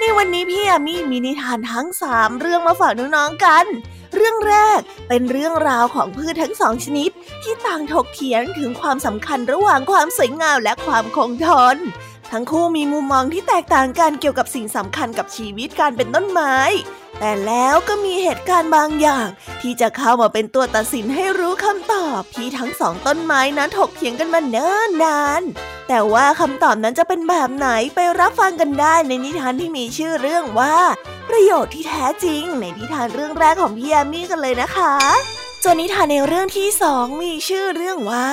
ในวันนี้พี่ยามีมีนิทานทั้งสามเรื่องมาฝากน้องๆกัน เรื่องแรกเป็นเรื่องราวของพืชทั้งสองชนิด ที่ต่างถกเถียงถึงความสำคัญระหว่างความสวยงามและความคงทน ทั้งคู่มีมุมมองที่แตกต่างกันเกี่ยวกับสิ่งสำคัญกับชีวิตการเป็นต้นไม้ แต่แล้วก็มีเหตุการณ์บางอย่าง ที่จะเข้ามาเป็นตัวตัดสินให้รู้คำตอบที่ทั้งสองต้นไม้นั้นถกเถียงกันมาเนิ่นนาน แต่ว่าคำตอบนั้นจะเป็นแบบไหนไปรับฟังกันได้ในนิทานที่มีชื่อเรื่องว่า ประโยชน์ที่แท้จริง ในนิทานเรื่องแรกของพี่ยามีกันเลยนะคะส่วนนิทานในเรื่องที่สองมีชื่อเรื่องว่า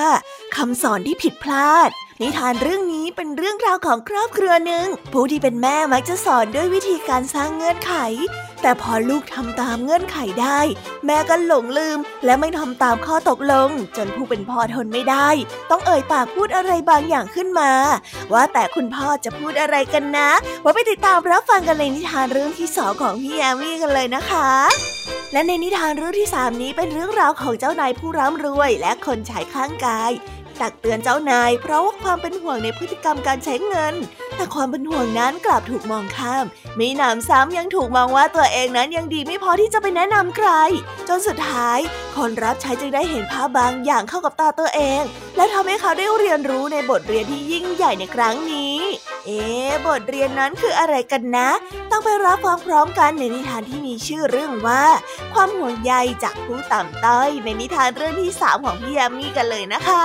คำสอนที่ผิดพลาด นิทานเรื่องนี้เป็นเรื่องราวของครอบครัวหนึ่งผู้ที่เป็นแม่มักจะสอนด้วยวิธีการสร้างเงื่อนไข แต่พอลูกทำตามเงื่อนไขได้ แม่ก็หลงลืม และไม่ทำตามข้อตกลง จนผู้เป็นพ่อทนไม่ได้ ต้องเอ่ยปากพูดอะไรบางอย่างขึ้นมา ว่าแต่คุณพ่อจะพูดอะไรกันนะว่าไปติดตามรับฟังกันในนิทานเรื่องที่สองของพี่แอมี่กันเลยนะคะและในนิทานเรื่องที่สามนี้เป็นเรื่องราวของเจ้านายผู้ร่ำรวยและคนใช้ข้างกาย ตักเตือนเจ้านาย เพราะว่าความเป็นห่วงในพฤติกรรมการใช้เงิน แต่ความเป็นห่วงนั้นกลับถูกมองข้าม มีหนำซ้ำยังถูกมองว่าตัวเองนั้นยังดีไม่พอที่จะไปแนะนำใคร จนสุดท้าย คนรับใช้จึงได้เห็นภาพบางอย่างเข้ากับตาตัวเอง และทำให้เขาได้เรียนรู้ในบทเรียนที่ยิ่งใหญ่ในครั้งนี้ เอ๊บทเรียนนั้นคืออะไรกันนะ ต้องไปรับฟังพร้อมกันในนิทานที่มีชื่อเรื่องว่า ความห่วงใยจากผู้ต่ำต้อย ในนิทานเรื่องที่สามของพี่ยามีกันเลยนะคะ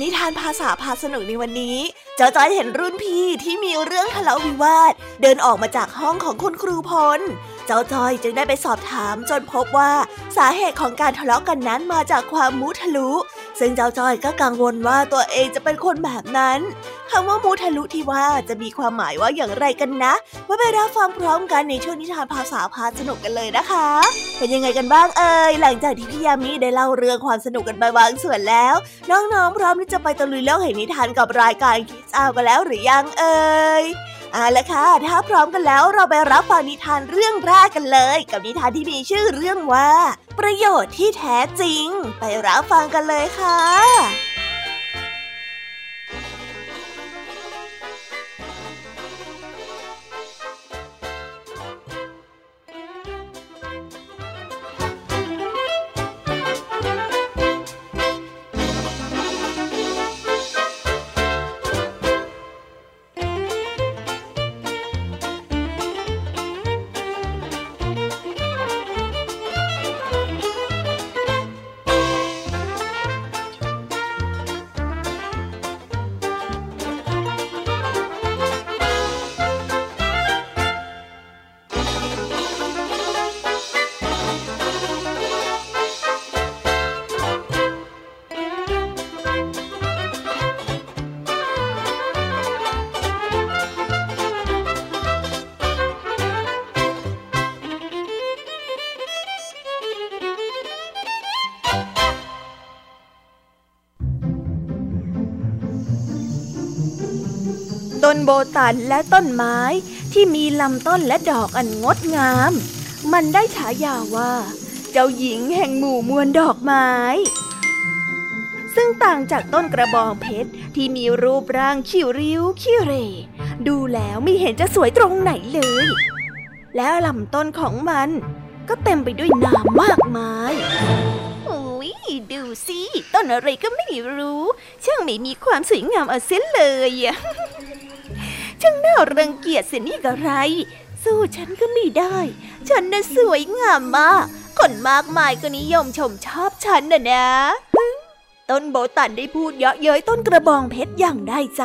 นิทานภาษาพาสนุกในวันนี้เจ้าจ้อยเห็นรุ่นพี่ที่มีเรื่องทะเลาะวิวาท เดินออกมาจากห้องของคุณครูพลเจ้าจอยจึงได้ไปสอบถามจนพบว่าสาเหตุของการทะเลาะกันนั้นมาจากความมุทะลุ ซึ่งเจ้าจ้อยก็กังวลว่าตัวเองจะเป็นคนแบบนั้นคำว่ามุทะลุที่ว่าจะมีความหมายว่าอย่างไรกันนะว่าไปรับฟังพร้อมกันในช่วงนิทานภาษาพาสนุกกันเลยนะคะ เป็นยังไงกันบ้างเอ่ยหลังจากที่พี่ยามีได้เล่าเรื่องความสนุกกันไปบางส่วนแล้ว น้องๆพร้อมที่จะไปตะลุยโลกแห่งนิทานกับรายการคิสอากันแล้วหรือยังเอ่ย เอาละค่ะ ถ้าพร้อมกันแล้วเราไปรับฟังนิทานเรื่องแรกกันเลย กับนิทานที่มีชื่อเรื่องว่า ประโยชน์ที่แท้จริง ไปรับฟังกันเลยค่ะ โบตันและต้นไม้ที่มีลำต้นและดอกอันงดงาม มันได้ฉายาว่า เจ้าหญิงแห่งหมู่มวลดอกไม้ ซึ่งต่างจากต้นกระบองเพชรที่มีรูปร่างคิ้วริ้วขี้เร ดูแล้วไม่เห็นจะสวยตรงไหนเลย แล้วลำต้นของมันก็เต็มไปด้วยน้ำมากมายโอ้ยดูสิ ต้นอะไรก็ไม่รู้ ช่างไม่มีความสวยงามเอาเส้นเลยอะ ช่างน่ารังเกียจเสียนี่กะไร สู้ฉันก็ไม่ได้ ฉันน่ะสวยงามมาก คนมากมายก็นิยมชมชอบฉันน่ะนะต้นโบตันได้พูดเยาะเย้ยต้นกระบองเพชรอย่างได้ใจ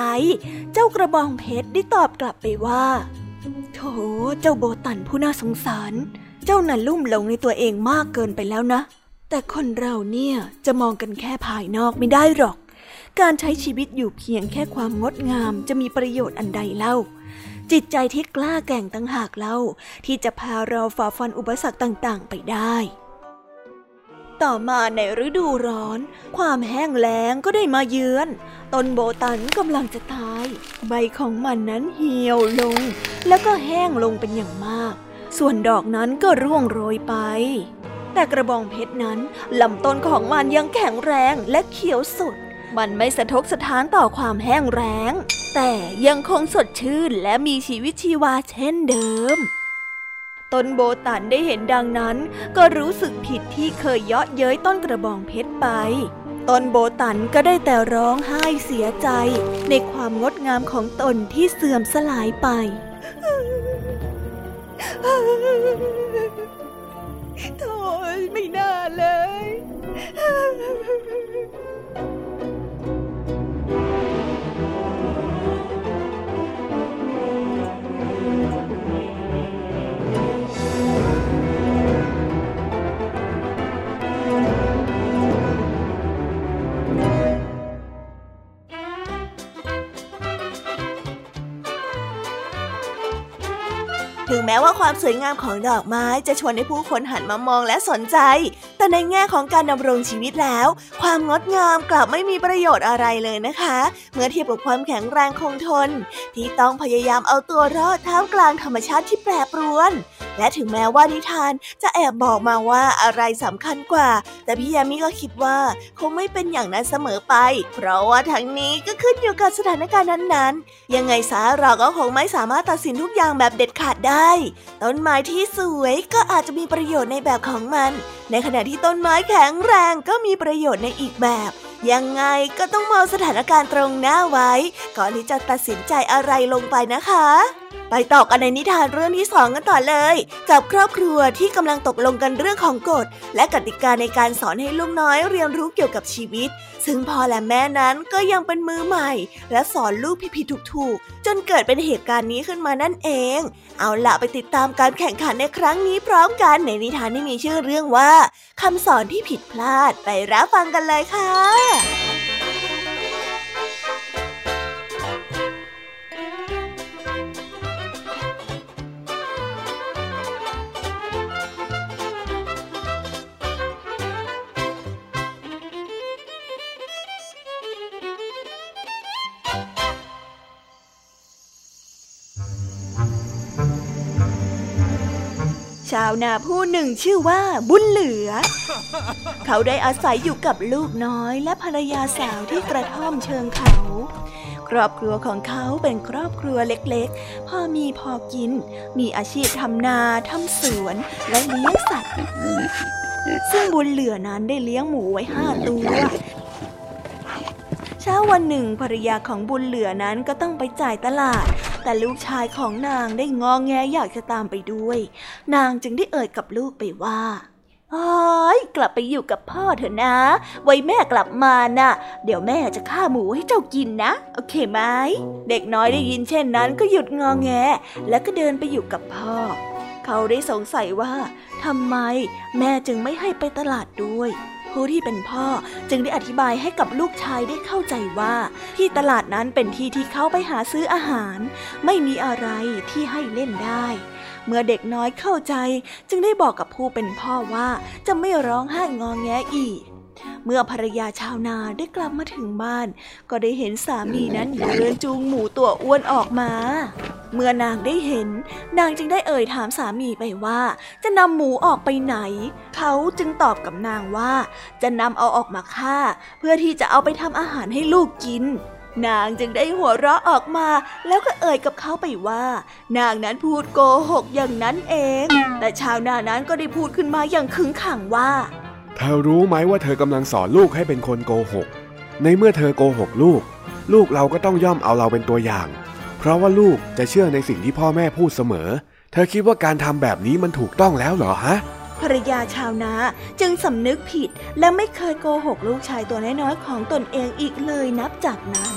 เจ้ากระบองเพชรได้ตอบกลับไปว่า โถ เจ้าโบตันผู้น่าสงสาร เจ้าน่ะลุ่มหลงในตัวเองมากเกินไปแล้วนะ แต่คนเราเนี่ยจะมองกันแค่ภายนอกไม่ได้หรอก การใช้ชีวิตอยู่เพียงแค่ความงดงามจะมีประโยชน์อันใดเล่า จิตใจที่กล้าแก่งตั้งหากเล่า ที่จะพาเราฝ่าฟันอุปสรรคต่างๆ ไปได้ ต่อมาในฤดูร้อน ความแห้งแล้งก็ได้มาเยือน ต้นโบตันกำลังจะตาย ใบของมันนั้นเหี่ยวลง แล้วก็แห้งลงเป็นอย่างมาก ส่วนดอกนั้นก็ร่วงโรยไปแต่กระบองเพชรนั้นลำต้นของมันยังแข็งแรงและเขียวสด มันไม่สะทกสะท้านต่อความแห้งแล้ง แต่ยังคงสดชื่นและมีชีวิตชีวาเช่นเดิมต้นโบตันได้เห็นดังนั้น ก็รู้สึกผิดที่เคยเยาะเย้ยต้นกระบองเพชรไป ต้นโบตันก็ได้แต่ร้องไห้เสียใจ ในความงดงามของตนที่เสื่อมสลายไป โธ่ไม่น่าเลย ถึงแม้ว่าความสวยงามของดอกไม้จะชวนให้ผู้คนหันมามองและสนใจ แต่ในแง่ของการดำรงชีวิตแล้ว ความงดงามกลับไม่มีประโยชน์อะไรเลยนะคะ เมื่อเทียบกับความแข็งแรงคงทน ที่ต้องพยายามเอาตัวรอดท่ามกลางธรรมชาติที่แปรปรวน และถึงแม้ว่านิทานจะแอบบอกมาว่าอะไรสำคัญกว่า แต่พี่ยามีก็คิดว่าคงไม่เป็นอย่างนั้นเสมอไป เพราะว่าทั้งนี้ก็ขึ้นอยู่กับสถานการณ์นั้นๆ ยังไงซะเราก็คงไม่สามารถตัดสินทุกอย่างแบบเด็ดขาดได้ ต้นไม้ที่สวยก็อาจจะมีประโยชน์ในแบบของมัน ในขณะที่ต้นไม้แข็งแรงก็มีประโยชน์ในอีกแบบยังไงก็ต้องมองสถานการณ์ตรงหน้าไว้ ก่อนที่จะตัดสินใจอะไรลงไปนะคะไปต่อกันในนิทานเรื่องที่สองกันต่อเลย กับครอบครัวที่กำลังตกลงกันเรื่องของกฎ และกติกาในการสอนให้ลูกน้อยเรียนรู้เกี่ยวกับชีวิต ซึ่งพ่อและแม่นั้นก็ยังเป็นมือใหม่ และสอนลูกผิดๆถูกๆ จนเกิดเป็นเหตุการณ์นี้ขึ้นมานั่นเอง เอาละไปติดตามการแข่งขันในครั้งนี้พร้อมกันในนิทานที่มีชื่อเรื่องว่าคำสอนที่ผิดพลาดไปรับฟังกันเลยค่ะาวนาผู้หนึ่งชื่อว่าบุญเหลือ เขาได้อาศัยอยู่กับลูกน้อยและภรรยาสาวที่กระท่อมเชิงเขา ครอบครัวของเขาเป็นครอบครัวเล็กๆ พอมีพอกิน มีอาชีพทำนาทำสวนและเลี้ยงสัตว์ ซึ่งบุญเหลือนั้นได้เลี้ยงหมูไว้ห้าตัวเช้าวันหนึ่งภรรยาของบุญเหลือนั้นก็ต้องไปจ่ายตลาด แต่ลูกชายของนางได้งองแงอยากจะตามไปด้วย นางจึงได้เอ่ยกับลูกไปว่าเฮ้ยกลับไปอยู่กับพ่อเถอะนะ ไว้แม่กลับมานะ่ะ เดี๋ยวแม่จะฆ่าหมูให้เจ้ากินนะ โอเคไหม เด็กน้อยได้ยินเช่นนั้นก็หยุดงองแง แล้วก็เดินไปอยู่กับพ่อ เขาได้สงสัยว่าทำไมแม่จึงไม่ให้ไปตลาดด้วย ผู้ที่เป็นพ่อ จึงได้อธิบายให้กับลูกชายได้เข้าใจว่า ที่ตลาดนั้นเป็นที่ที่เขาไปหาซื้ออาหาร ไม่มีอะไรที่ให้เล่นได้ เมื่อเด็กน้อยเข้าใจ จึงได้บอกกับผู้เป็นพ่อว่าจะไม่ร้องไห้งอแงอีกเมื่อภรรยาชาวนาได้กลับมาถึงบ้าน ก็ได้เห็นสามีนั้นเดินจูงหมูตัวอ้วนออกมา เมื่อนางได้เห็น นางจึงได้เอ่ยถามสามีไปว่า จะนำหมูออกไปไหน เขาจึงตอบกับนางว่า จะนำเอาออกมาฆ่า เพื่อที่จะเอาไปทำอาหารให้ลูกกิน นางจึงได้หัวเราะออกมา แล้วก็เอ่ยกับเขาไปว่า นางนั้นพูดโกหกอย่างนั้นเอง แต่ชาวนานั้นก็ได้พูดขึ้นมาอย่างขึงขังว่า เธอรู้ไหมว่าเธอกำลังสอนลูกให้เป็นคนโกหก ในเมื่อเธอโกหกลูก ลูกเราก็ต้องย่อมเอาเราเป็นตัวอย่าง ราะว่าลูกจะเชื่อในสิ่งที่พ่อแม่พูดเสมอ เธอคิดว่าการทำแบบนี้มันถูกต้องแล้วเหรอฮะภรรยาชาวนาจึงสำนึกผิดและไม่เคยโกหกลูกชายตัวน้อยๆของตนเองอีกเลยนับจากนั้น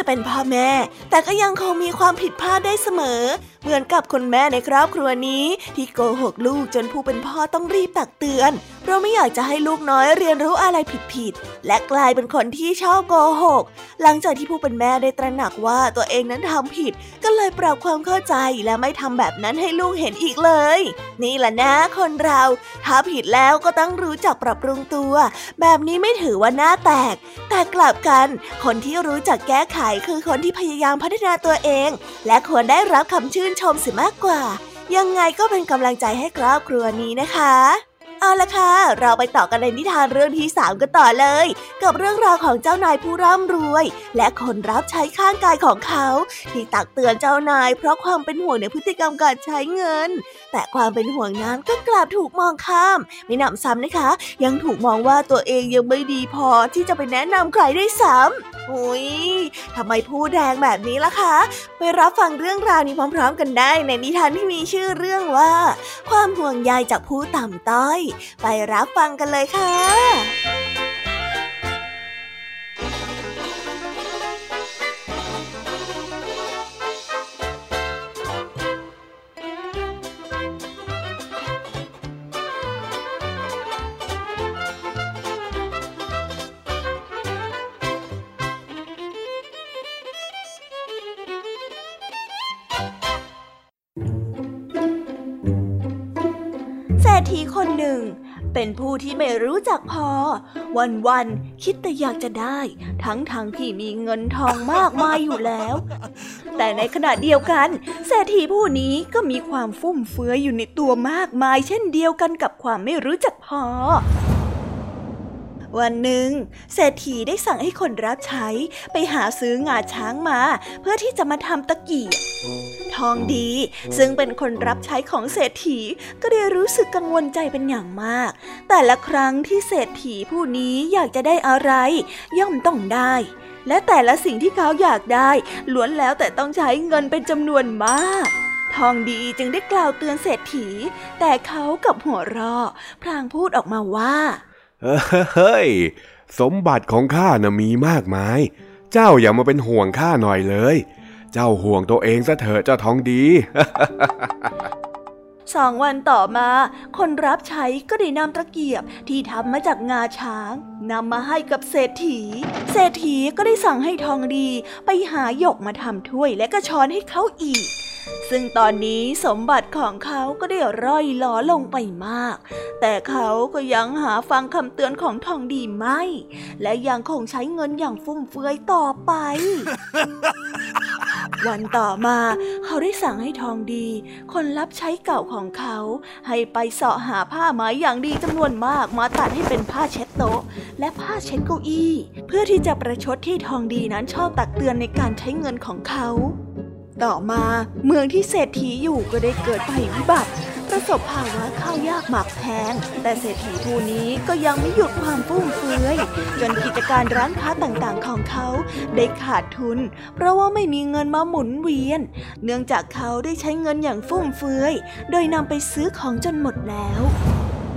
จะเป็นพ่อแม่ แต่ก็ยังคงมีความผิดพลาดได้เสมอ เหมือนกับคนแม่ในครอบครัวนี้ ที่โกหกลูกจนผู้เป็นพ่อต้องรีบตักเตือน เราไม่อยากจะให้ลูกน้อยเรียนรู้อะไรผิดๆและกลายเป็นคนที่ชอบโกหก หลังจากที่ผู้เป็นแม่ได้ตระหนักว่าตัวเองนั้นทำผิด ก็เลยปรับความเข้าใจและไม่ทำแบบนั้นให้ลูกเห็นอีกเลย นี่แหละนะคนเราถ้าผิดแล้วก็ต้องรู้จักปรับปรุงตัว แบบนี้ไม่ถือว่าหน้าแตก แต่กลับกัน คนที่รู้จักแก้ไขคือคนที่พยายามพัฒนาตัวเอง และควรได้รับคำชื่นชมเสียมากกว่า ยังไงก็เป็นกำลังใจให้ครอบครัวนี้นะคะเอาละค่ะ เราไปต่อกันในนิทานเรื่องที่สามกันต่อเลย กับเรื่องราวของเจ้านายผู้ร่ำรวย และคนรับใช้ข้างกายของเขา ที่ตักเตือนเจ้านายเพราะความเป็นห่วงในพฤติกรรมการใช้เงิน แต่ความเป็นห่วงนั้นก็กลับถูกมองข้าม ไม่นำซ้ำนะคะ ยังถูกมองว่าตัวเองยังไม่ดีพอที่จะไปแนะนำใครได้ซ้ำอุ้ยทำไมพูดแรงแบบนี้ล่ะคะ ไปรับฟังเรื่องราวนี้พร้อม ๆ กันได้ ในนิทานที่มีชื่อเรื่องว่า ความห่วงใยจากผู้ต่ำต้อย ไปรับฟังกันเลยค่ะ ศรษฐีคนหนึ่ง เป็นผู้ที่ไม่รู้จักพอ วันวันคิดแต่อยากจะได้ ทั้งทางที่มีเงินทองมากมายอยู่แล้ว แต่ในขณะเดียวกันเศรษฐีผู้นี้ก็มีความฟุ่มเฟือยอยู่ในตัวมากมาย เช่นเดียวกันกับความไม่รู้จักพอ วันหนึ่งเศรษฐีได้สั่งให้คนรับใช้ไปหาซื้องาช้างมา เพื่อที่จะมาทำตะเกียบทองดี ซึ่งเป็นคนรับใช้ของเศรษฐีก็ได้รู้สึกกังวลใจเป็นอย่างมาก แต่ละครั้งที่เศรษฐีผู้นี้อยากจะได้อะไร ย่อมต้องได้ และแต่ละสิ่งที่เขาอยากได้ล้วนแล้วแต่ต้องใช้เงินเป็นจำนวนมากทองดีจึงได้กล่าวเตือนเศรษฐี แต่เขากับหัวเราะพลางพูดออกมาว่า เฮ้ย สมบัติของข้าน่ะมีมากมาย เจ้าอย่ามาเป็นห่วงข้าหน่อยเลย เจ้าห่วงตัวเองซะเถอะเจ้าทองดี สองวันต่อมา คนรับใช้ก็ได้นำตะเกียบที่ทำมาจากงาช้างนำมาให้กับเศรษฐี เศรษฐีก็ได้สั่งให้ทองดีไปหาหยกมาทำถ้วยและก็ช้อนให้เขาอีก ซึ่งตอนนี้สมบัติของเขาก็ได้ร่อยหลอลงไปมาก แต่เขาก็ยังหาฟังคำเตือนของทองดีไม่ และยังคงใช้เงินอย่างฟุ่มเฟือยต่อไป วันต่อมาเขาได้สั่งให้ทองดี คนรับใช้เก่าของเขา ให้ไปเสาะหาผ้าไหมอย่างดีจำนวนมากมาตัดให้เป็นผ้าเช็ดโต๊ะ และผ้าเช็ดเก้าอี้ เพื่อที่จะประชดที่ทองดีนั้นชอบตักเตือนในการใช้เงินของเขา ต่อมาเมืองที่เศรษฐีอยู่ก็ได้เกิดภัยพิบัติ ประสบภาวะข้าวยากหมากแพง แต่เศรษฐีผู้นี้ก็ยังไม่หยุดความฟุ่มเฟือยจนกิจการร้านค้าต่างๆของเขาได้ขาดทุน เพราะว่าไม่มีเงินมาหมุนเวียน เนื่องจากเขาได้ใช้เงินอย่างฟุ่มเฟือย โดยนำไปซื้อของจนหมดแล้ว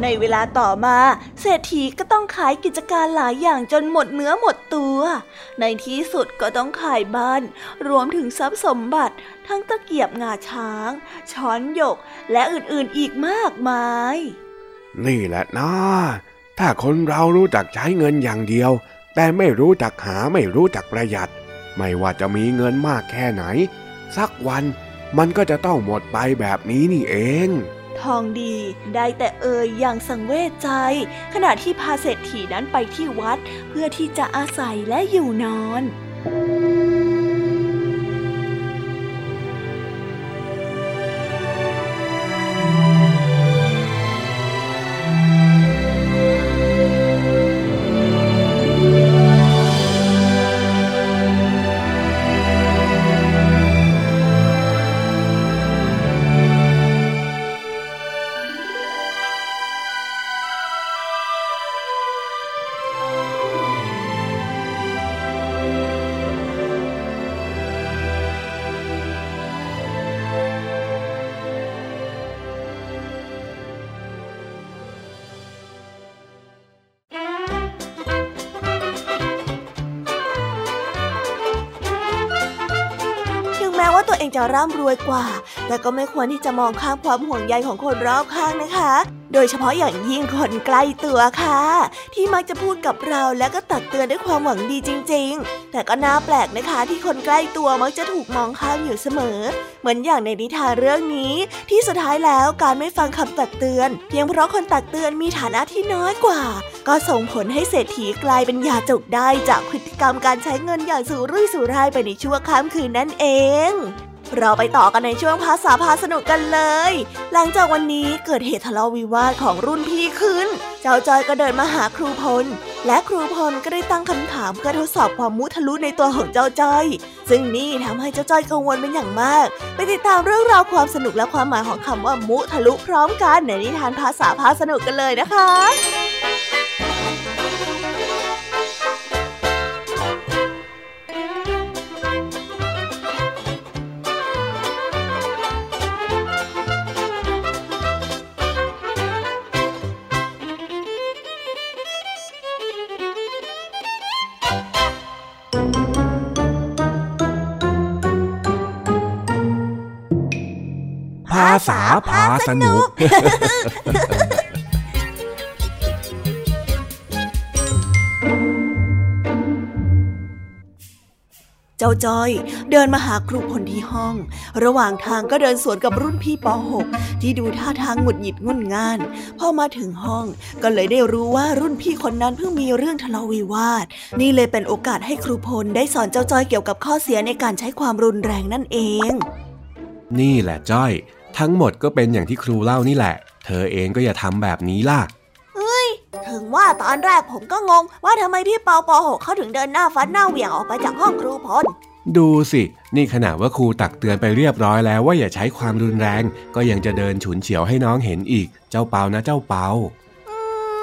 ในเวลาต่อมาเศรษฐีก็ต้องขายกิจการหลายอย่างจนหมดเนื้อหมดตัว ในที่สุดก็ต้องขายบ้าน รวมถึงทรัพย์สมบัติ ทั้งตะเกียบงาช้าง ช้อนหยก และอื่นๆอีกมากมาย นี่แหละนะถ้าคนเรารู้จักใช้เงินอย่างเดียว แต่ไม่รู้จักหาไม่รู้จักประหยัด ไม่ว่าจะมีเงินมากแค่ไหน สักวันมันก็จะต้องหมดไปแบบนี้นี่เอง ทองดี ได้แต่เอ่ยอย่างสังเวชใจ ขณะที่พาเศรษฐีนั้นไปที่วัด เพื่อที่จะอาศัยและอยู่นอนม้ว่ องจะร่ำรวยกว่า แต่ก็ไม่ควรที่จะมองข้ามความห่วงใยของคนรอบข้างนะคะ โดยเฉพาะอย่างยิ่งคนใกล้ตัวค่ะ ที่มักจะพูดกับเราและก็ตักเตือนด้วยความหวังดีจริง ๆ แต่ก็น่าแปลกนะคะที่คนใกล้ตัวมักจะถูกมองข้ามอยู่เสมอ เหมือนอย่างในนิทานเรื่องนี้ ที่สุดท้ายแล้วการไม่ฟังคำตักเตือน เพียงเพราะคนตักเตือนมีฐานะที่น้อยกว่า ก็ส่งผลให้เศรษฐีกลายเป็นยาจกได้จากพฤติกรรมการใช้เงินอย่างสุรุ่ยสุร่ายไปในชั่วข้ามคืนนั่นเอง เราไปต่อกันในช่วงภาษาพาสนุกกันเลย หลังจากวันนี้เกิดเหตุทะเลาะวิวาทของรุ่นพี่ขึ้น เจ้าจอยก็เดินมาหาครูพล และครูพลก็ได้ตั้งคำถามเพื่อทดสอบความมุทะลุในตัวของเจ้าจอย ซึ่งนี่ทำให้เจ้าจอยกังวลเป็นอย่างมาก ไปติดตามเรื่องราวความสนุกและความหมายของคำว่ามุทะลุพร้อมกันในนิทานภาษาพาสนุกกันเลยนะคะ พาสนุก เจ้าจอย เดินมาหาครูพลที่ห้อง ระหว่างทางก็เดินสวนกับรุ่นพี่ป .6 ที่ดูท่าทางหงุดหงิดงุนงาน พอมาถึงห้องก็เลยได้รู้ว่ารุ่นพี่คนนั้นเพิ่งมีเรื่องทะเลาะวิวาท นี่เลยเป็นโอกาสให้ครูพลได้สอนเจ้าจอยเกี่ยวกับข้อเสียในการใช้ความรุนแรงนั่นเองนี่แหละจ้อย ทั้งหมดก็เป็นอย่างที่ครูเล่านี่แหละ เธอเองก็อย่าทำแบบนี้ล่ะเฮ้ย ถึงว่าตอนแรกผมก็งง ว่าทำไมพี่เปาปหกเขาถึงเดินหน้าฟัดหน้าเหวี่ยงออกไปจากห้องครูพล ดูสิ นี่ขณะว่าครูตักเตือนไปเรียบร้อยแล้วว่าอย่าใช้ความรุนแรง ก็ยังจะเดินฉุนเฉียวให้น้องเห็นอีก เจ้าเปานะเจ้าเปาอื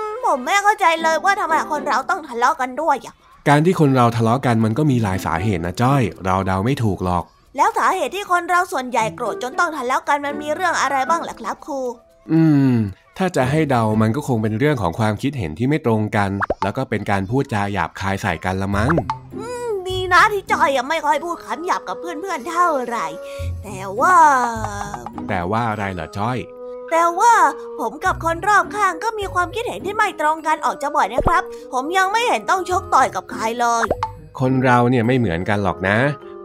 มผมไม่เข้าใจเลยว่าทำไมคนเราต้องทะเลาะกันด้วยอะการที่คนเราทะเลาะกันมันก็มีหลายสาเหตุนะจ้อย เราเดาไม่ถูกหรอก แล้วสาเหตุที่คนเราส่วนใหญ่โกรธจนต้องทะเลาะกันมันมีเรื่องอะไรบ้างล่ะครับครู อืม ถ้าจะให้เดามันก็คงเป็นเรื่องของความคิดเห็นที่ไม่ตรงกัน แล้วก็เป็นการพูดจาหยาบคายใส่กันละมั้ง อืมดีนะที่จอยยังไม่ค่อยพูดคำหยาบกับเพื่อนๆเท่าไหร่ แต่ว่า แต่ว่าอะไรเหรอจ้อย แต่ว่าผมกับคนรอบข้างก็มีความคิดเห็นที่ไม่ตรงกันออกจะบ่อยนะครับ ผมยังไม่เห็นต้องชกต่อยกับใครเลย คนเราเนี่ยไม่เหมือนกันหรอกนะ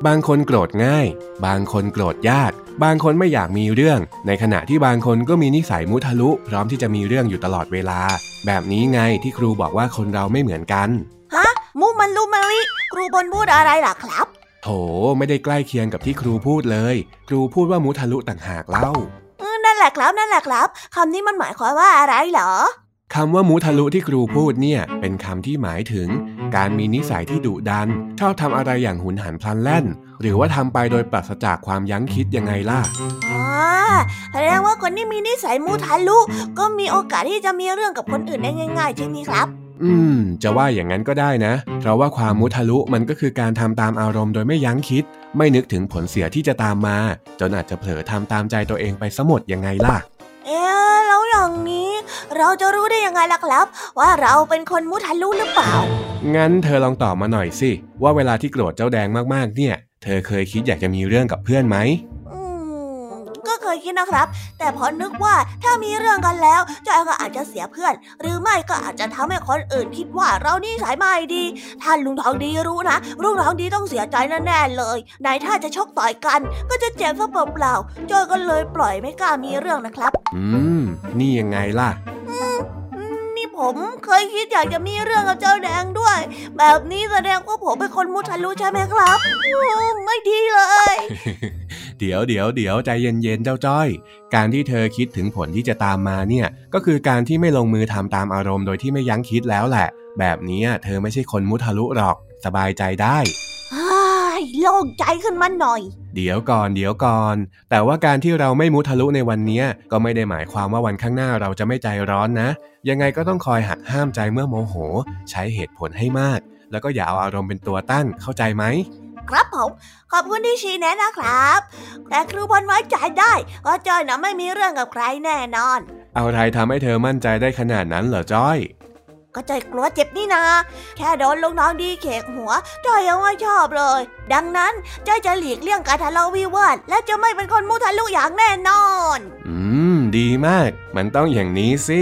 บางคนโกรธง่าย บางคนโกรธยาก บางคนไม่อยากมีเรื่อง ในขณะที่บางคนก็มีนิสัยมุทะลุ พร้อมที่จะมีเรื่องอยู่ตลอดเวลา แบบนี้ไงที่ครูบอกว่าคนเราไม่เหมือนกัน ฮะ มุมันลุมาลิครูบนพูดอะไรล่ะครับ โถไม่ได้ใกล้เคียงกับที่ครูพูดเลย ครูพูดว่ามุทะลุต่างหากเล่านั่นแหละครับนั่นแหละครับคำนี้มันหมายความว่าอะไรเหรอ คำว่ามุทะลุที่ครูพูดเนี่ย เป็นคำที่หมายถึง การมีนิสัยที่ดุดัน ชอบทำอะไรอย่างหุนหันพลันแล่น หรือว่าทำไปโดยปราศจากความยั้งคิดยังไงล่ะอ๋อแสดงว่าคนที่มีนิสัยมุทะลุ ก็มีโอกาสที่จะมีเรื่องกับคนอื่นได้ง่ายๆใช่ไหมครับอืม จะว่าอย่างนั้นก็ได้นะ เพราะว่าความมุทะลุมันก็คือการทำตามอารมณ์โดยไม่ยั้งคิด ไม่นึกถึงผลเสียที่จะตามมา จนอาจจะเผลอทำตามใจตัวเองไปซะหมดยังไงล่ะ เอ๊แล้ว อย่างนี้ เราจะรู้ได้ยังไงล่ะครับ ว่าเราเป็นคนมุทะลุหรือเปล่า งั้นเธอลองตอบมาหน่อยสิ ว่าเวลาที่โกรธเจ้าแดงมากๆเนี่ย เธอเคยคิดอยากจะมีเรื่องกับเพื่อนไหมเค ยคิดนะครับ แต่พอนึกว่าถ้ามีเรื่องกันแล้วจอยก็อาจจะเสียเพื่อน หรือไม่ก็อาจจะทำให้คนอื่นคิดว่าเรานี่สายไม่ดีท่านลุงทองดีรู้นะลุงทองดีต้องเสียใจแน่ๆเลยไหนถ้าจะชกต่อยกัน ก็จะเจ็บซะเปล่าๆจอยก็เลยปล่อยไม่กล้ามีเรื่องนะครับ อืม นี่ยังไงล่ะ นี่ผมเคยคิดอยากจะมีเรื่องกับเจ้าแดงด้วย แบบนี้แสดงว่าผมเป็นคนมุทะลุใช่ไหมครับไม่ดีเลย เดี๋ยวเดี๋ยวเดี๋ยวใจเย็นๆเจ้าจ้อย การที่เธอคิดถึงผลที่จะตามมาเนี่ย ก็คือการที่ไม่ลงมือทำตามอารมณ์โดยที่ไม่ยั้งคิดแล้วแหละ แบบนี้เธอไม่ใช่คนมุทะลุหรอก สบายใจได้ โล่งใจขึ้นมาหน่อย เดี๋ยวก่อนเดี๋ยวก่อน แต่ว่าการที่เราไม่มุทะลุในวันนี้ก็ไม่ได้หมายความว่าวันข้างหน้าเราจะไม่ใจร้อนนะ ยังไงก็ต้องคอยหักห้ามใจเมื่อโมโห ใช้เหตุผลให้มาก แล้วก็อย่าเอาอารมณ์เป็นตัวตั้งเข้าใจไหมครับผม ขอบคุณที่ชี้แนะนะครับ แต่ครูพลไว้ใจได้ก็จ้อยนะไม่มีเรื่องกับใครแน่นอน เอาไรทำให้เธอมั่นใจได้ขนาดนั้นเหรอจ้อย ก็ใจกลัวเจ็บนี่นา แค่โดนลูกน้องดีเขกหัวจอยยังไม่ชอบเลย ดังนั้นจอยจะหลีกเลี่ยงการทะเลาะวิวาทและจะไม่เป็นคนมุทะลุอย่างแน่นอน อืม ดีมาก มันต้องอย่างนี้สิ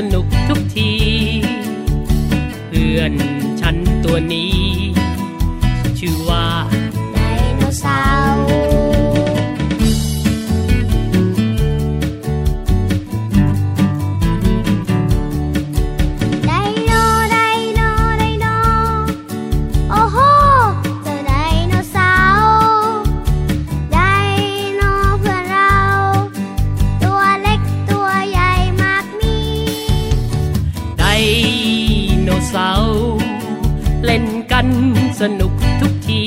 the nook สนุกทุกที